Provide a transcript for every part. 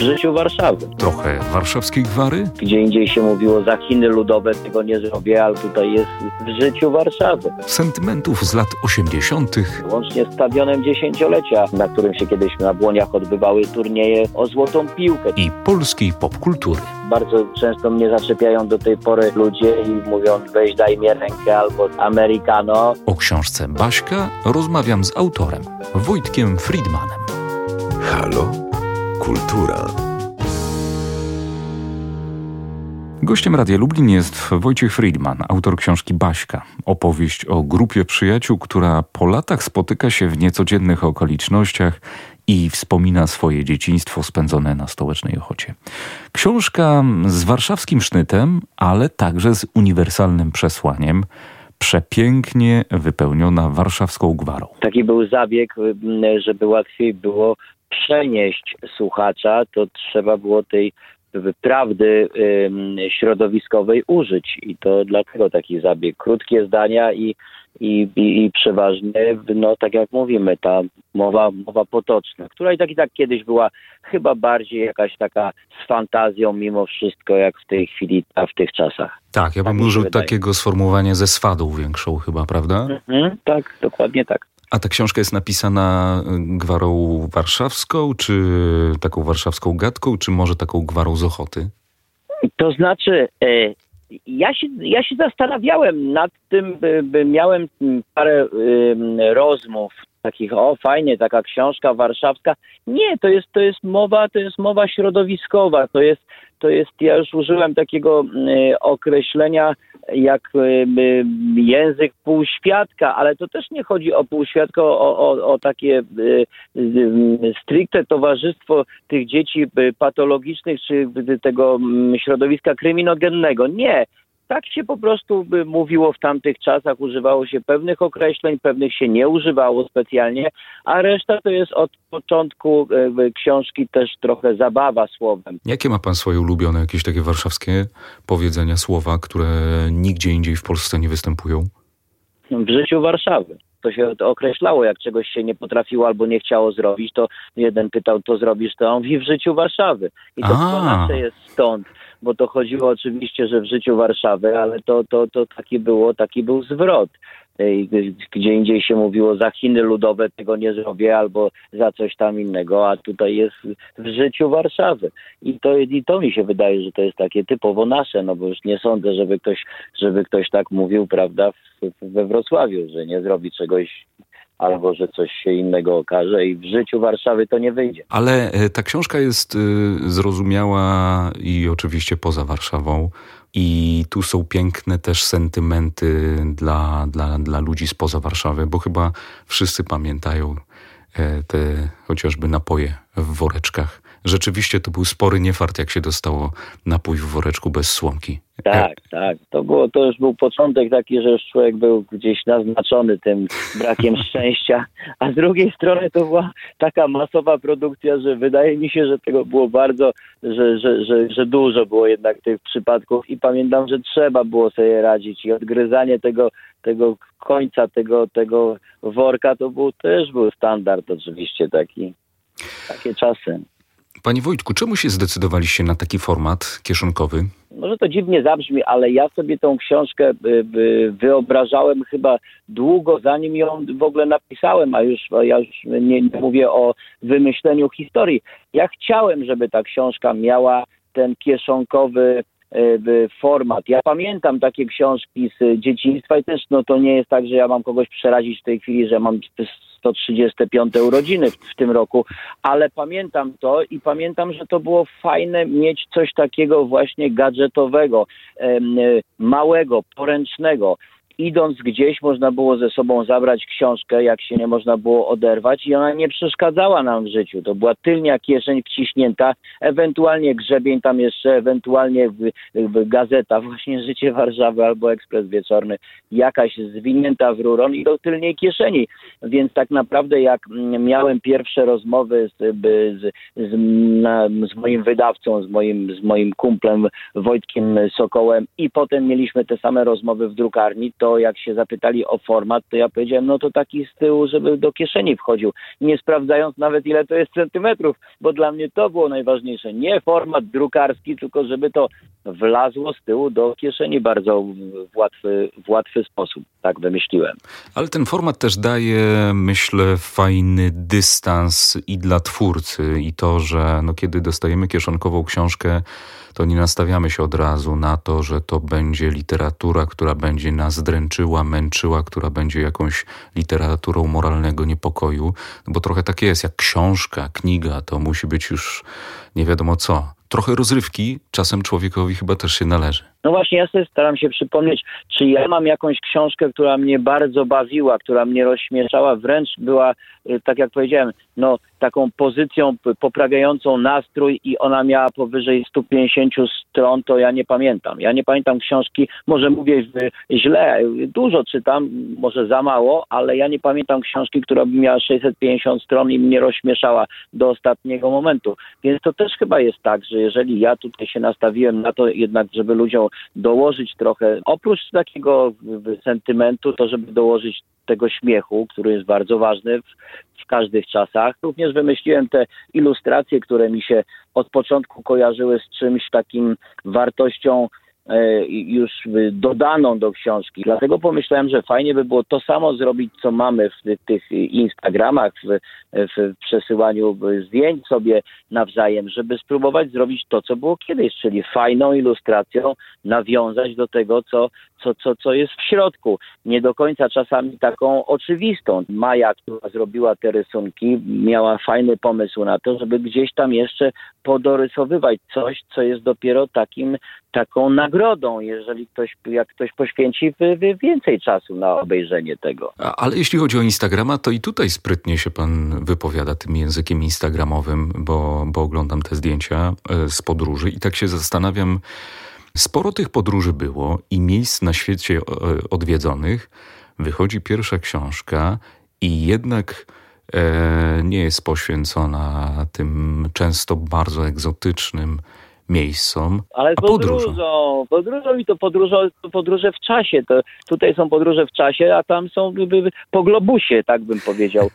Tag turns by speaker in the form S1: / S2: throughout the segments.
S1: w życiu Warszawy.
S2: Trochę warszawskiej gwary?
S1: Gdzie indziej się mówiło za Chiny ludowe tego nie zrobię, ale tutaj jest w życiu Warszawy.
S2: Sentymentów z lat 80.
S1: Łącznie z stadionem dziesięciolecia, na którym się kiedyś na Błoniach odbywały turnieje o złotą piłkę.
S2: I polskiej popkultury.
S1: Bardzo często mnie zaczepiają do tej pory ludzie i mówią weź daj mi rękę albo americano.
S2: O książce Baśka rozmawiam z autorem, Wojtkiem Friedmanem.
S3: Halo? Kultura.
S2: Gościem Radia Lublin jest Wojciech Friedman, autor książki Baśka. Opowieść o grupie przyjaciół, która po latach spotyka się w niecodziennych okolicznościach i wspomina swoje dzieciństwo spędzone na stołecznej Ochocie. Książka z warszawskim sznytem, ale także z uniwersalnym przesłaniem przepięknie wypełniona warszawską gwarą.
S1: Taki był zabieg, żeby łatwiej było przenieść słuchacza, to trzeba było tej prawdy środowiskowej użyć i to dlatego taki zabieg. Krótkie zdania i, i, i, przeważnie, no tak jak mówimy, ta mowa, mowa potoczna, która i tak i tak kiedyś była chyba bardziej jakaś taka z fantazją mimo wszystko, jak w tej chwili, a w tych czasach.
S2: Tak, ja bym tak użył takiego sformułowania ze swadą większą chyba, prawda?
S1: Mhm, tak, dokładnie tak.
S2: A ta książka jest napisana y, gwarą warszawską, czy taką warszawską gadką, czy może taką gwarą z Ochoty?
S1: To znaczy, e, ja się, ja się zastanawiałem nad tym, by, by miałem parę rozmów takich, o fajnie, taka książka warszawska. Nie, to jest, to jest mowa, to jest mowa środowiskowa, to jest, to jest, ja już użyłem takiego y, określenia jak y, język półświadka, ale to też nie chodzi o półświadka, o, o, o takie y, stricte towarzystwo tych dzieci patologicznych czy tego środowiska kryminogennego. Nie, tak się po prostu by mówiło w tamtych czasach, używało się pewnych określeń, pewnych się nie używało specjalnie, a reszta to jest od początku książki też trochę zabawa słowem.
S2: Jakie ma pan swoje ulubione, jakieś takie warszawskie powiedzenia, słowa, które nigdzie indziej w Polsce nie występują?
S1: W życiu Warszawy to się określało, jak czegoś się nie potrafiło albo nie chciało zrobić, to jeden pytał, to zrobisz, to on mówi w życiu Warszawy. I to jest stąd bo to chodziło oczywiście, że w życiu Warszawy, ale to, to, to taki było, taki był zwrot. Gdzie indziej się mówiło za Chiny ludowe tego nie zrobię albo za coś tam innego, a tutaj jest w życiu Warszawy. I to, I to mi się wydaje, że to jest takie typowo nasze, no bo już nie sądzę, żeby ktoś, żeby ktoś tak mówił, prawda, we Wrocławiu, że nie zrobi czegoś albo że coś się innego okaże i w życiu Warszawy to nie wyjdzie.
S2: Ale e, ta książka jest e, zrozumiała i oczywiście poza Warszawą. I tu są piękne też sentymenty dla, dla, dla ludzi spoza Warszawy, bo chyba wszyscy pamiętają e, te chociażby napoje w woreczkach rzeczywiście to był spory niefart, jak się dostało napój w woreczku bez słomki.
S1: Tak, tak. To, było, to już był początek taki, że już człowiek był gdzieś naznaczony tym brakiem szczęścia, a z drugiej strony to była taka masowa produkcja, że wydaje mi się, że tego było bardzo, że, że, że, że dużo było jednak tych przypadków i pamiętam, że trzeba było sobie radzić i odgryzanie tego, tego końca, tego, tego worka to był też był standard oczywiście taki. Takie czasy.
S2: Panie Wojtku, czemu się zdecydowaliście na taki format kieszonkowy?
S1: Może to dziwnie zabrzmi, ale ja sobie tą książkę y, y, wyobrażałem chyba długo, zanim ją w ogóle napisałem, a już ja już nie, nie mówię o wymyśleniu historii. Ja chciałem, żeby ta książka miała ten kieszonkowy format. Ja pamiętam takie książki z dzieciństwa i też no to nie jest tak, że ja mam kogoś przerazić w tej chwili, że mam 135 urodziny w, w, tym roku, ale pamiętam to i pamiętam, że to było fajne mieć coś takiego właśnie gadżetowego, e, małego, poręcznego idąc gdzieś można było ze sobą zabrać książkę, jak się nie można było oderwać i ona nie przeszkadzała nam w życiu. To była tylnia kieszeń wciśnięta, ewentualnie grzebień tam jeszcze, ewentualnie gazeta, właśnie Życie Warszawy albo Ekspres Wieczorny, jakaś zwinięta w ruron i do tylnej kieszeni. Więc tak naprawdę jak miałem pierwsze rozmowy z, z, z, na, z moim wydawcą, z moim, z moim kumplem Wojtkiem Sokołem i potem mieliśmy te same rozmowy w drukarni, to jak się zapytali o format, to ja powiedziałem, no to taki z tyłu, żeby do kieszeni wchodził, nie sprawdzając nawet ile to jest centymetrów, bo dla mnie to było najważniejsze. Nie format drukarski, tylko żeby to wlazło z tyłu do kieszeni bardzo w łatwy, w łatwy sposób. Tak wymyśliłem.
S2: Ale ten format też daje, myślę, fajny dystans i dla twórcy, i to, że no, kiedy dostajemy kieszonkową książkę, to nie nastawiamy się od razu na to, że to będzie literatura, która będzie nas dręczyła, męczyła, która będzie jakąś literaturą moralnego niepokoju, bo trochę tak jest, jak książka, kniga, to musi być już nie wiadomo co. Trochę rozrywki czasem człowiekowi chyba też się należy.
S1: No właśnie, ja sobie staram się przypomnieć, czy ja mam jakąś książkę, która mnie bardzo bawiła, która mnie rozśmieszała, wręcz była, y, tak jak powiedziałem, no taką pozycją poprawiającą nastrój i ona miała powyżej 150 stron, to ja nie pamiętam. Ja nie pamiętam książki, może mówię źle, dużo czytam, może za mało, ale ja nie pamiętam książki, która by miała 650 stron i mnie rozśmieszała do ostatniego momentu. Więc to też chyba jest tak, że jeżeli ja tutaj się nastawiłem na to jednak, żeby ludziom dołożyć trochę, oprócz takiego sentymentu, to żeby dołożyć tego śmiechu, który jest bardzo ważny w, w każdych czasach. Również wymyśliłem te ilustracje, które mi się od początku kojarzyły z czymś takim wartością już dodaną do książki. Dlatego pomyślałem, że fajnie by było to samo zrobić, co mamy w tych Instagramach, w, w przesyłaniu zdjęć sobie nawzajem, żeby spróbować zrobić to, co było kiedyś, czyli fajną ilustracją nawiązać do tego, co, co, co, co jest w środku. Nie do końca czasami taką oczywistą. Maja, która zrobiła te rysunki, miała fajny pomysł na to, żeby gdzieś tam jeszcze podorysowywać coś, co jest dopiero takim, taką nagrodą, jeżeli ktoś, jak ktoś poświęci więcej czasu na obejrzenie tego.
S2: Ale jeśli chodzi o Instagrama, to i tutaj sprytnie się pan wypowiada tym językiem instagramowym, bo, bo oglądam te zdjęcia e, z podróży i tak się zastanawiam, Sporo tych podróży było i miejsc na świecie e, odwiedzonych. Wychodzi pierwsza książka i jednak e, nie jest poświęcona tym często bardzo egzotycznym miejscom,
S1: Ale
S2: a
S1: podróżą. Podróżą i to podróżo, podróże w czasie. To tutaj są podróże w czasie, a tam są by, by, po globusie, tak bym powiedział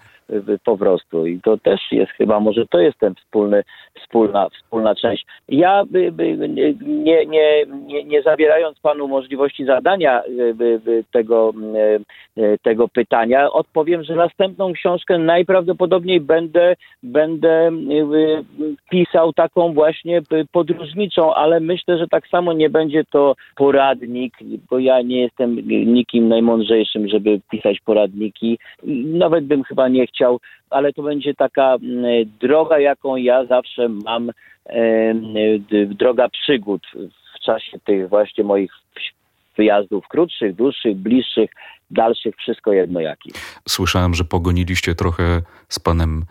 S1: po prostu. I to też jest chyba, może to jest ten wspólny, wspólna, wspólna część. Ja by, by, nie, nie, nie, nie zabierając panu możliwości zadania by, tego, tego pytania, odpowiem, że następną książkę najprawdopodobniej będę, będę pisał taką właśnie podróżniczą, ale myślę, że tak samo nie będzie to poradnik, bo ja nie jestem nikim najmądrzejszym, żeby pisać poradniki. Nawet bym chyba nie chciał chciał, ale to będzie taka mm, droga, jaką ja zawsze mam, droga przygód w czasie tych właśnie moich wyjazdów krótszych, dłuższych, bliższych, dalszych, wszystko jedno jakich.
S2: Słyszałem, że pogoniliście trochę z panem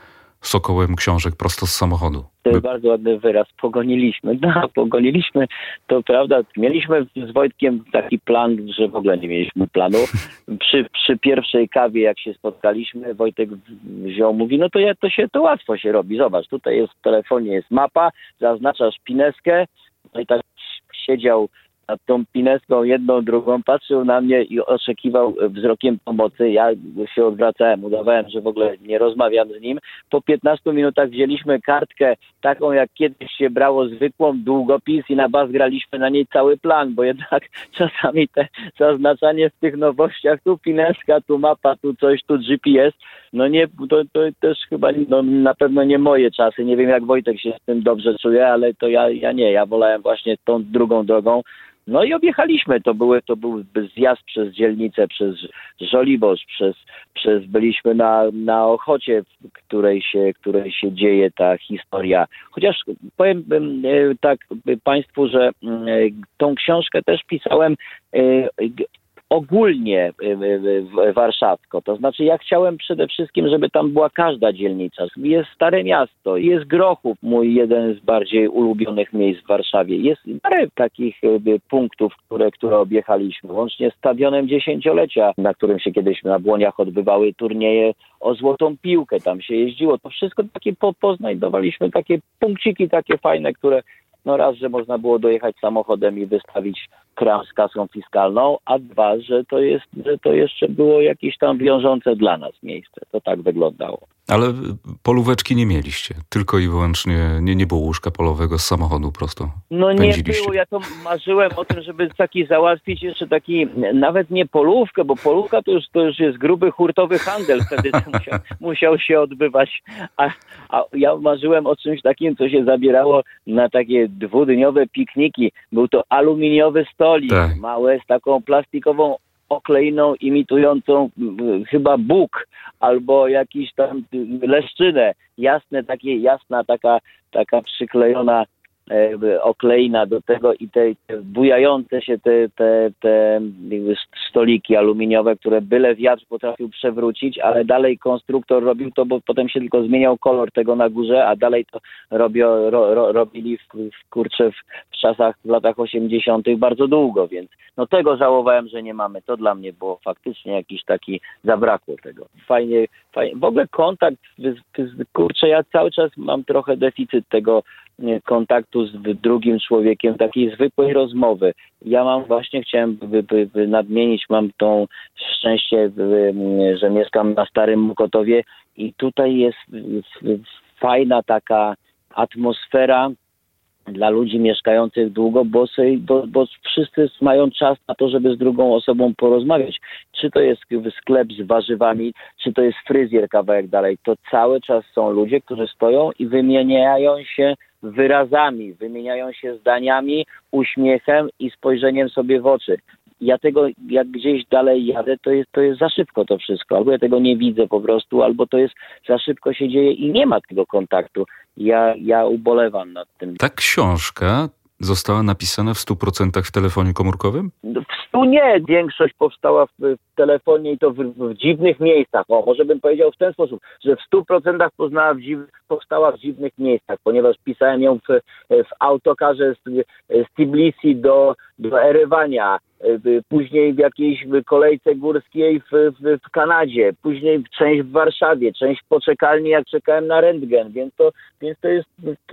S2: sokołem książek prosto z samochodu.
S1: To jest bardzo ładny wyraz. Pogoniliśmy. No, pogoniliśmy. To prawda. Mieliśmy z Wojtkiem taki plan, że w ogóle nie mieliśmy planu. Przy, przy pierwszej kawie, jak się spotkaliśmy, Wojtek wziął, mówi, no to, ja, to się to łatwo się robi. Zobacz, tutaj jest w telefonie jest mapa, zaznaczasz pineskę, no i tak siedział nad tą pineską jedną, drugą, patrzył na mnie i oczekiwał wzrokiem pomocy. Ja się odwracałem, udawałem, że w ogóle nie rozmawiam z nim. Po 15 minutach wzięliśmy kartkę taką, jak kiedyś się brało zwykłą, długopis i na bas graliśmy na niej cały plan, bo jednak czasami te zaznaczanie w tych nowościach, tu pineska, tu mapa, tu coś, tu GPS, no nie, to, to też chyba no, na pewno nie moje czasy. Nie wiem, jak Wojtek się z tym dobrze czuje, ale to ja, ja nie. Ja wolałem właśnie tą drugą drogą. No i objechaliśmy. To, były, to był zjazd przez dzielnicę, przez Żoliborz, przez, przez byliśmy na, na Ochocie, w której się, której się dzieje ta historia. Chociaż powiem e, tak Państwu, że mm, e, tą książkę też pisałem e, ogólnie y, y, warszawsko. To znaczy ja chciałem przede wszystkim, żeby tam była każda dzielnica. Jest Stare Miasto, jest Grochów, mój jeden z bardziej ulubionych miejsc w Warszawie. Jest parę takich y, punktów, które, które objechaliśmy, łącznie z stadionem dziesięciolecia, na którym się kiedyś na Błoniach odbywały turnieje o złotą piłkę. Tam się jeździło. To wszystko takie po, poznajdowaliśmy, takie punkciki takie fajne, które No raz, że można było dojechać samochodem i wystawić kram z kasą fiskalną, a dwa, że to, jest, że to jeszcze było jakieś tam wiążące dla nas miejsce. To tak wyglądało.
S2: Ale polóweczki nie mieliście, tylko i wyłącznie nie, nie było łóżka polowego z samochodu prosto.
S1: No nie było, ja to marzyłem o tym, żeby taki załatwić jeszcze taki, nawet nie polówkę, bo polówka to już, to już jest gruby hurtowy handel, wtedy musiał, musiał się odbywać, a, a ja marzyłem o czymś takim, co się zabierało na takie dwudniowe pikniki. Był to aluminiowy stolik, tak. małe, z taką plastikową okleiną imitującą chyba Bóg albo jakiś tam leszczynę. Jasne, takie, jasna taka, taka przyklejona E, okleina do tego i te, te bujające się te, te, te stoliki aluminiowe, które byle wiatr potrafił przewrócić, ale dalej konstruktor robił to, bo potem się tylko zmieniał kolor tego na górze, a dalej to robio, ro, ro, robili w, w kurcze w, w czasach w latach 80. bardzo długo, więc no tego żałowałem, że nie mamy. To dla mnie było faktycznie jakiś taki zabrakło tego. Fajnie, fajnie. W ogóle kontakt, kurczę, ja cały czas mam trochę deficyt tego kontaktu z drugim człowiekiem, takiej zwykłej rozmowy. Ja mam właśnie, chciałem by, by, by nadmienić, mam tą szczęście, że mieszkam na Starym Mokotowie i tutaj jest fajna taka atmosfera dla ludzi mieszkających długo, bo, sobie, bo, bo, wszyscy mają czas na to, żeby z drugą osobą porozmawiać. Czy to jest sklep z warzywami, czy to jest fryzjer kawałek dalej, to cały czas są ludzie, którzy stoją i wymieniają się wyrazami, wymieniają się zdaniami, uśmiechem i spojrzeniem sobie w oczy. Ja tego, jak gdzieś dalej jadę, to jest, to jest za szybko to wszystko. Albo ja tego nie widzę po prostu, albo to jest za szybko się dzieje i nie ma tego kontaktu. Ja, ja ubolewam nad tym.
S2: Ta książka została napisana w 100% w telefonie komórkowym?
S1: W stu nie. Większość powstała w, w telefonie i to w, w, dziwnych miejscach. O, może bym powiedział w ten sposób, że w 100% poznała w dziw, powstała w dziwnych miejscach, ponieważ pisałem ją w, w autokarze z, z Tbilisi do, do Erywania, później w jakiejś kolejce górskiej w, w, w, Kanadzie, później część w Warszawie, część w poczekalni, jak czekałem na rentgen, więc to, więc to jest,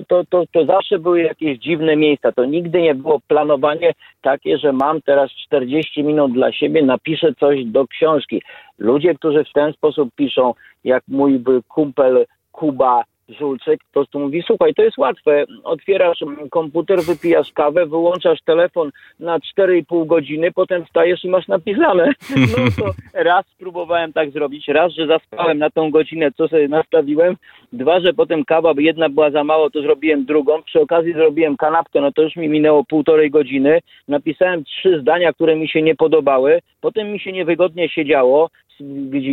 S1: to, to, to zawsze były jakieś dziwne miejsca, to nigdy nie było planowanie takie, że mam teraz 40 minut dla siebie, napiszę coś do książki. Ludzie, którzy w ten sposób piszą, jak mój kumpel Kuba Żulczyk po prostu mówi, słuchaj, to jest łatwe, otwierasz komputer, wypijasz kawę, wyłączasz telefon na 4,5 godziny, potem wstajesz i masz napisane. No to raz spróbowałem tak zrobić, raz, że zaspałem na tą godzinę, co sobie nastawiłem, dwa, że potem kawa, jedna była za mało, to zrobiłem drugą, przy okazji zrobiłem kanapkę, no to już mi minęło półtorej godziny, napisałem trzy zdania, które mi się nie podobały, potem mi się niewygodnie siedziało,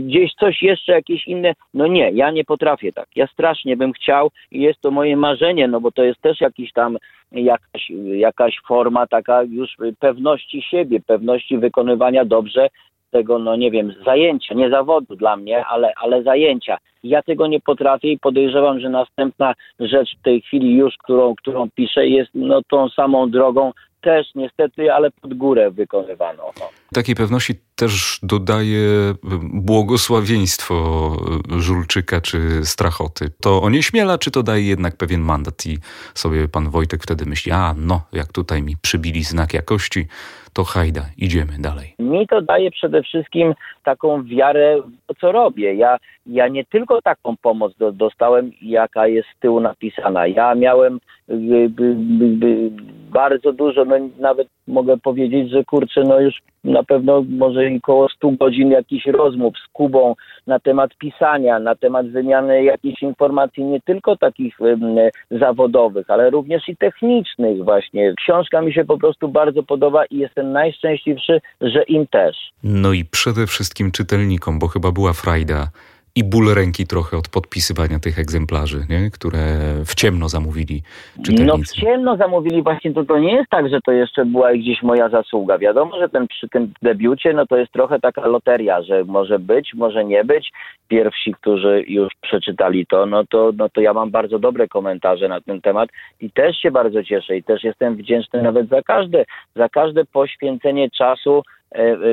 S1: gdzieś coś jeszcze, jakieś inne. No nie, ja nie potrafię tak. Ja strasznie bym chciał i jest to moje marzenie, no bo to jest też jakiś tam jakaś, jakaś forma taka już pewności siebie, pewności wykonywania dobrze tego, no nie wiem, zajęcia, nie zawodu dla mnie, ale, ale zajęcia. Ja tego nie potrafię i podejrzewam, że następna rzecz w tej chwili już, którą, którą piszę, jest no tą samą drogą, też niestety, ale pod górę wykonywano. No.
S2: Takiej pewności też dodaje błogosławieństwo Żulczyka czy Strachoty. To onieśmiela, czy to daje jednak pewien mandat i sobie pan Wojtek wtedy myśli, a no, jak tutaj mi przybili znak jakości, to hajda, idziemy dalej.
S1: Mi to daje przede wszystkim taką wiarę w to, co robię. Ja, ja nie tylko taką pomoc do, dostałem, jaka jest z tyłu napisana. Ja miałem y, y, y, bardzo dużo, no nawet mogę powiedzieć, że kurczę, no już na pewno może około 100 godzin jakichś rozmów z Kubą na temat pisania, na temat wymiany jakichś informacji nie tylko takich zawodowych, ale również i technicznych właśnie. Książka mi się po prostu bardzo podoba i jestem najszczęśliwszy, że im też.
S2: No i przede wszystkim czytelnikom, bo chyba była frajda i ból ręki trochę od podpisywania tych egzemplarzy, nie? które w ciemno zamówili czytelnicy.
S1: No w ciemno zamówili właśnie, to, to nie jest tak, że to jeszcze była gdzieś moja zasługa. Wiadomo, że ten, przy tym debiucie no to jest trochę taka loteria, że może być, może nie być. Pierwsi, którzy już przeczytali to, no to, no to ja mam bardzo dobre komentarze na ten temat i też się bardzo cieszę i też jestem wdzięczny nawet za każde, za każde poświęcenie czasu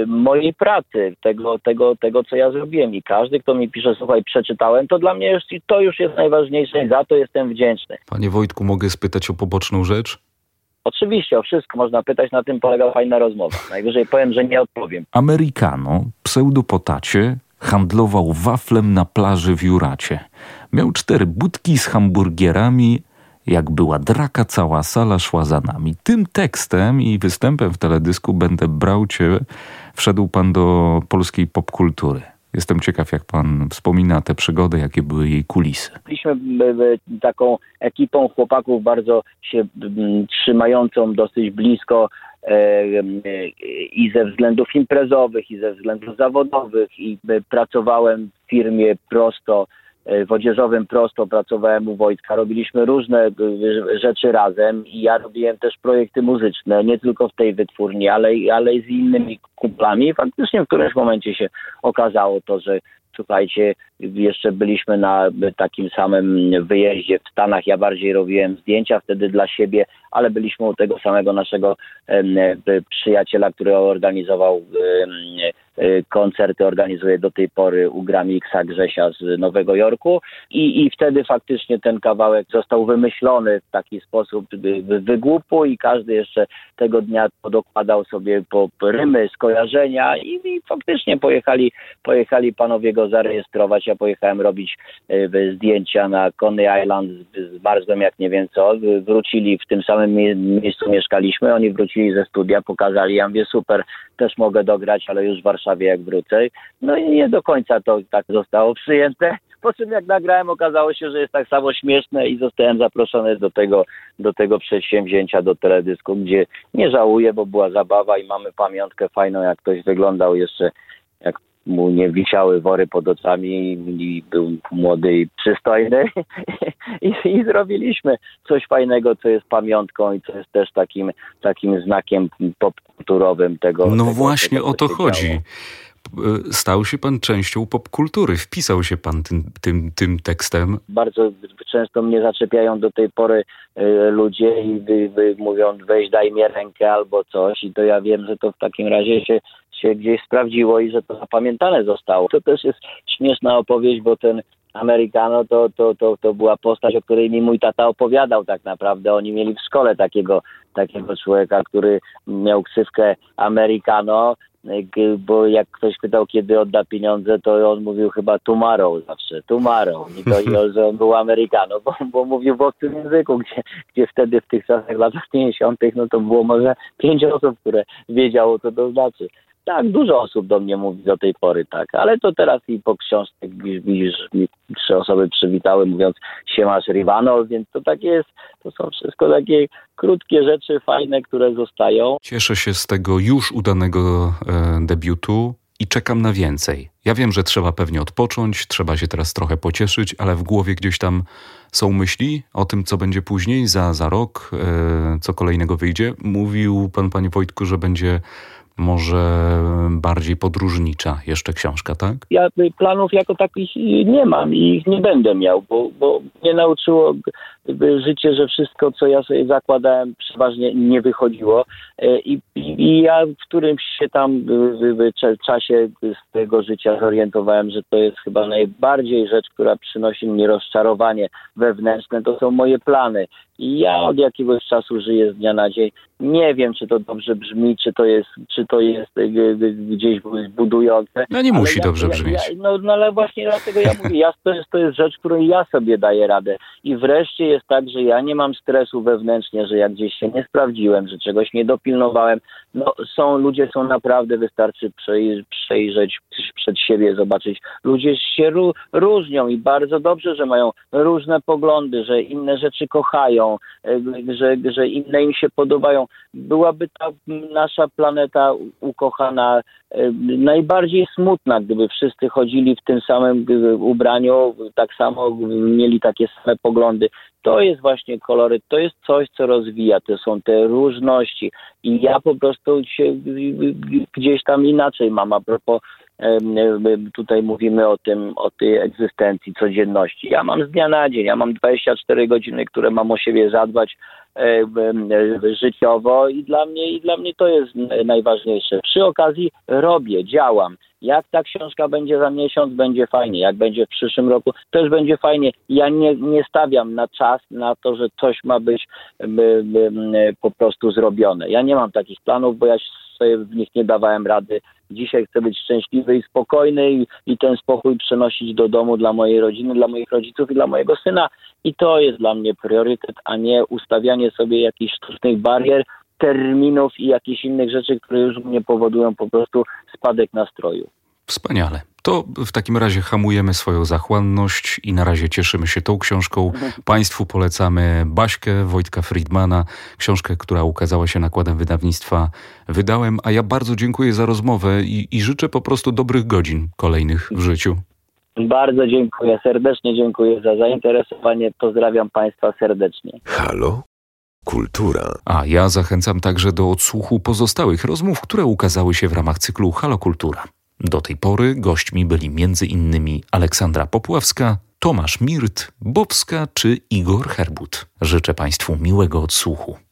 S1: mojej pracy, tego, tego, tego, co ja zrobiłem. I każdy, kto mi pisze, słuchaj, przeczytałem, to dla mnie już, to już jest najważniejsze i za to jestem wdzięczny.
S2: Panie Wojtku, mogę spytać o poboczną rzecz?
S1: Oczywiście, o wszystko można pytać, na tym polega fajna rozmowa. Najwyżej powiem, że nie odpowiem.
S2: Americano, pseudopotacie, handlował waflem na plaży w Juracie. Miał cztery budki z hamburgierami, jak była draka, cała sala szła za nami. Tym tekstem i występem w teledysku Będę brał cię wszedł pan do polskiej popkultury. Jestem ciekaw, jak pan wspomina tę przygodę, jakie były jej kulisy.
S1: Byliśmy taką ekipą chłopaków bardzo się trzymającą dosyć blisko e, i ze względów imprezowych, i ze względów zawodowych i pracowałem w firmie prosto w Odzieżowym prosto pracowałem u Wojtka, robiliśmy różne rzeczy razem i ja robiłem też projekty muzyczne, nie tylko w tej wytwórni, ale, ale i z innymi kumplami. Faktycznie w którymś momencie się okazało to, że słuchajcie, jeszcze byliśmy na takim samym wyjeździe w Stanach. Ja bardziej robiłem zdjęcia wtedy dla siebie, ale byliśmy u tego samego naszego przyjaciela, który organizował koncerty, organizuje do tej pory u Gramixa Grzesia z Nowego Jorku i, i wtedy faktycznie ten kawałek został wymyślony w taki sposób wygłupu i każdy jeszcze tego dnia podokładał sobie po rymy, skojarzenia i, i faktycznie pojechali, pojechali panowie go zarejestrować. Ja pojechałem robić y, zdjęcia na Coney Island, zmarzłem jak nie wiem co. Wrócili w tym samym miejscu mieszkaliśmy, oni wrócili ze studia, pokazali, ja mówię super, też mogę dograć, ale już w Warszawie jak wrócę. No i nie do końca to tak zostało przyjęte. Po czym jak nagrałem okazało się, że jest tak samo śmieszne i zostałem zaproszony do tego, do tego przedsięwzięcia, do teledysku, gdzie nie żałuję, bo była zabawa i mamy pamiątkę fajną, jak ktoś wyglądał jeszcze jak mu nie wisiały wory pod oczami i był młody i przystojny I, i zrobiliśmy coś fajnego, co jest pamiątką i co jest też takim, takim znakiem popkulturowym tego.
S2: No
S1: tego,
S2: właśnie
S1: tego,
S2: o to chodzi. Działo stał się pan częścią popkultury, wpisał się pan tym, tym, tym tekstem.
S1: Bardzo często mnie zaczepiają do tej pory y, ludzie i wy, wy mówią weź daj mi rękę albo coś i to ja wiem, że to w takim razie się, się gdzieś sprawdziło i że to zapamiętane zostało. To też jest śmieszna opowieść, bo ten Amerykano to, to, to, to była postać, o której mi mój tata opowiadał tak naprawdę. Oni mieli w szkole takiego, takiego człowieka, który miał ksywkę Amerykano bo jak ktoś pytał, kiedy odda pieniądze, to on mówił chyba tomorrow zawsze, tomorrow. I to, że on był Amerykano, bo, bo mówił w obcym języku, gdzie, gdzie wtedy w tych czasach, latach 50., no to było może pięć osób, które wiedziało, co to znaczy. Tak, dużo osób do mnie mówi do tej pory, tak, ale to teraz i po książce widzisz, trzy osoby przywitały mówiąc siemasz Rivanol, więc to tak jest, to są wszystko takie krótkie rzeczy fajne, które zostają.
S2: Cieszę się z tego już udanego e, debiutu i czekam na więcej. Ja wiem, że trzeba pewnie odpocząć, trzeba się teraz trochę pocieszyć, ale w głowie gdzieś tam są myśli o tym, co będzie później, za, za rok, e, co kolejnego wyjdzie. Mówił pan, panie Wojtku, że będzie może bardziej podróżnicza jeszcze książka, tak?
S1: Ja planów jako takich nie mam i ich nie będę miał, bo, bo mnie nauczyło życie, że wszystko, co ja sobie zakładałem, przeważnie nie wychodziło. E, I, i ja w którymś się tam w, czasie swojego życia zorientowałem, że to jest chyba najbardziej rzecz, która przynosi mi rozczarowanie wewnętrzne, to są moje plany. I ja od jakiegoś czasu żyję z dnia na dzień. Nie wiem, czy to dobrze brzmi, czy to jest, czy to jest e, gdzieś budujące.
S2: No nie musi ja, dobrze brzmieć. Ja,
S1: no, no, ale właśnie dlatego ja mówię, ja, to, jest, to jest rzecz, którą ja sobie daję radę. I wreszcie jest tak, że ja nie mam stresu wewnętrznie, że jak gdzieś się nie sprawdziłem, że czegoś nie dopilnowałem. No są, ludzie są naprawdę, wystarczy przejrzeć przed siebie, zobaczyć. Ludzie się różnią i bardzo dobrze, że mają różne poglądy, że inne rzeczy kochają, e, że, że inne im się podobają. Byłaby ta nasza planeta ukochana e, najbardziej smutna, gdyby wszyscy chodzili w tym samym ubraniu, tak samo mieli takie same poglądy. To jest właśnie koloryt, to jest coś, co rozwija, to są te różności. I ja po prostu się gdzieś tam inaczej mam a propos tutaj mówimy o tym, o tej egzystencji, codzienności. Ja mam z dnia na dzień, ja mam 24 godziny, które mam o siebie zadbać, życiowo i dla mnie i dla mnie to jest najważniejsze. Przy okazji robię, działam. Jak ta książka będzie za miesiąc, będzie fajnie. Jak będzie w przyszłym roku, też będzie fajnie. Ja nie, nie stawiam na czas, na to, że coś ma być by, by, po prostu zrobione. Ja nie mam takich planów, bo ja sobie w nich nie dawałem rady. Dzisiaj chcę być szczęśliwy i spokojny i, i ten spokój przenosić do domu dla mojej rodziny, dla moich rodziców i dla mojego syna. I to jest dla mnie priorytet, a nie ustawianie sobie jakichś sztucznych barier, terminów i jakichś innych rzeczy, które już mnie powodują po prostu spadek nastroju.
S2: Wspaniale. To w takim razie hamujemy swoją zachłanność i na razie cieszymy się tą książką. Państwu polecamy Baśkę Wojtka Friedmana, książkę, która ukazała się nakładem wydawnictwa Wydałem, a ja bardzo dziękuję za rozmowę i, i życzę po prostu dobrych godzin kolejnych w życiu.
S1: Bardzo dziękuję, serdecznie dziękuję za zainteresowanie. Pozdrawiam Państwa serdecznie.
S3: Halo? Kultura.
S2: A ja zachęcam także do odsłuchu pozostałych rozmów, które ukazały się w ramach cyklu Halo Kultura. Do tej pory gośćmi byli m.in. Aleksandra Popławska, Tomasz Mirt, Bobska czy Igor Herbut. Życzę Państwu miłego odsłuchu.